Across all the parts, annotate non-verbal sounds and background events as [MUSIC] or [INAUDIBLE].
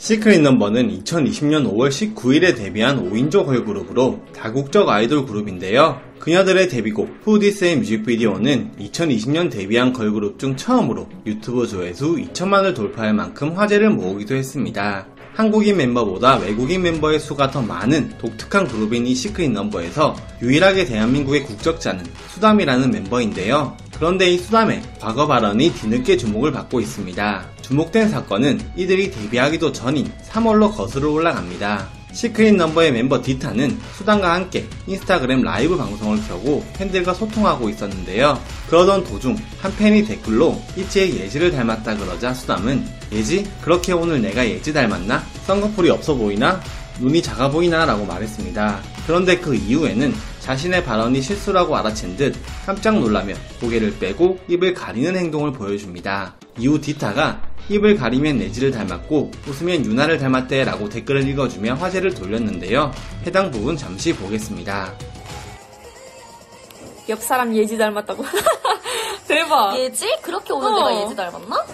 시크릿 넘버는 2020년 5월 19일에 데뷔한 5인조 걸그룹으로 다국적 아이돌 그룹인데요. 그녀들의 데뷔곡 Who Dis의 뮤직비디오는 2020년 데뷔한 걸그룹 중 처음으로 유튜브 조회수 2천만을 돌파할 만큼 화제를 모으기도 했습니다. 한국인 멤버보다 외국인 멤버의 수가 더 많은 독특한 그룹인 이 시크릿 넘버에서 유일하게 대한민국의 국적자는 수담이라는 멤버인데요. 그런데 이 수담의 과거 발언이 뒤늦게 주목을 받고 있습니다. 주목된 사건은 이들이 데뷔하기도 전인 3월로 거슬러 올라갑니다. 시크릿 넘버의 멤버 디타는 수담과 함께 인스타그램 라이브 방송을 켜고 팬들과 소통하고 있었는데요. 그러던 도중 한 팬이 댓글로 이치의 예지를 닮았다 그러자 수담은 예지? 그렇게 오늘 내가 예지 닮았나? 쌍꺼풀이 없어 보이나? 눈이 작아 보이나? 라고 말했습니다. 그런데 그 이후에는 자신의 발언이 실수라고 알아챈 듯 깜짝 놀라며 고개를 빼고 입을 가리는 행동을 보여줍니다. 이후 디타가 입을 가리면 내지를 닮았고 웃으면 유나를 닮았대 라고 댓글을 읽어주며 화제를 돌렸는데요. 해당 부분 잠시 보겠습니다. 옆 사람 예지 닮았다고. [LAUGHS] 대박. 예지? 그렇게 오늘 어. 내가 예지 닮았나?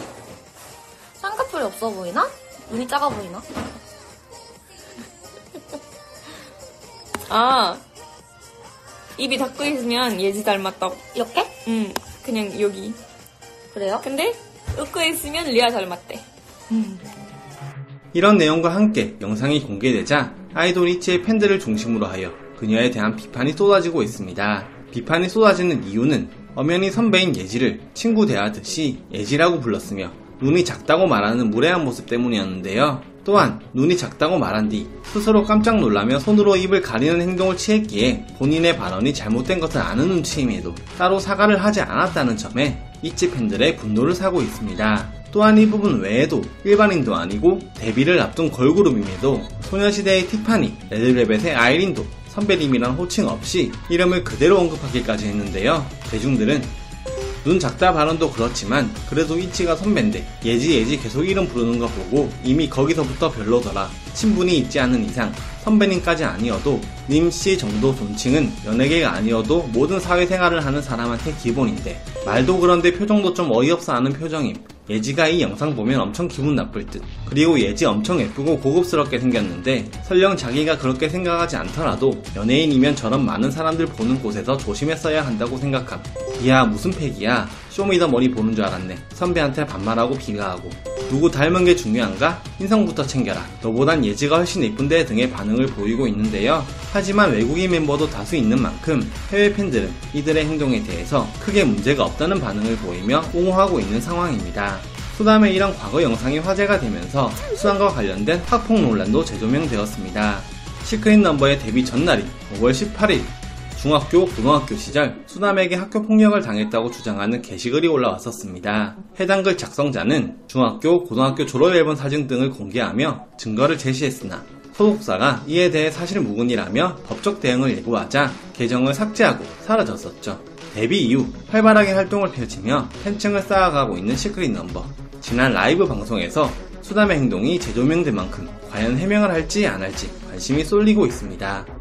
쌍꺼풀이 없어 보이나? 눈이 작아 보이나? [LAUGHS] 아. 입이 닫고 있으면 예지 닮았다고. 이렇게? 응. 그냥 여기. 그래요? 근데 웃고 있으면 리아 닮았대. 이런 내용과 함께 영상이 공개되자 아이돌 이치의 팬들을 중심으로 하여 그녀에 대한 비판이 쏟아지고 있습니다. 비판이 쏟아지는 이유는 엄연히 선배인 예지를 친구 대하듯이 예지라고 불렀으며 눈이 작다고 말하는 무례한 모습 때문이었는데요. 또한 눈이 작다고 말한 뒤 스스로 깜짝 놀라며 손으로 입을 가리는 행동을 취했기에 본인의 발언이 잘못된 것을 아는 눈치임에도 따로 사과를 하지 않았다는 점에 이치 팬들의 분노를 사고 있습니다. 또한 이 부분 외에도 일반인도 아니고 데뷔를 앞둔 걸그룹임에도 소녀시대의 티파니, 레드벨벳의 아이린도 선배님이란 호칭 없이 이름을 그대로 언급하기까지 했는데요. 대중들은 눈 작다 발언도 그렇지만 그래도 이치가 선배인데 예지 예지 계속 이름 부르는 거 보고 이미 거기서부터 별로더라. 친분이 있지 않은 이상 선배님까지 아니어도 님씨 정도 존칭은 연예계가 아니어도 모든 사회생활을 하는 사람한테 기본인데 말도 그런데 표정도 좀 어이없어 하는 표정임. 예지가 이 영상 보면 엄청 기분 나쁠 듯. 그리고 예지 엄청 예쁘고 고급스럽게 생겼는데 설령 자기가 그렇게 생각하지 않더라도 연예인이면 저런 많은 사람들 보는 곳에서 조심했어야 한다고 생각함. 이야 무슨 패기야. 쇼미더머니 보는 줄 알았네. 선배한테 반말하고 비하하고. 누구 닮은 게 중요한가? 인성부터 챙겨라. 너보단 예지가 훨씬 예쁜데 등의 반응을 보이고 있는데요. 하지만 외국인 멤버도 다수 있는 만큼 해외 팬들은 이들의 행동에 대해서 크게 문제가 없다는 반응을 보이며 옹호하고 있는 상황입니다. 수담의 이런 과거 영상이 화제가 되면서 수담과 관련된 학폭 논란도 재조명되었습니다. 시크릿 넘버의 데뷔 전날인 5월 18일 중학교, 고등학교 시절 수담에게 학교 폭력을 당했다고 주장하는 게시글이 올라왔었습니다. 해당 글 작성자는 중학교, 고등학교 졸업 앨범 사진 등을 공개하며 증거를 제시했으나 소속사가 이에 대해 사실 무근이라며 법적 대응을 예고하자 계정을 삭제하고 사라졌었죠. 데뷔 이후 활발하게 활동을 펼치며 팬층을 쌓아가고 있는 시크릿 넘버. 지난 라이브 방송에서 수담의 행동이 재조명된 만큼 과연 해명을 할지 안 할지 관심이 쏠리고 있습니다.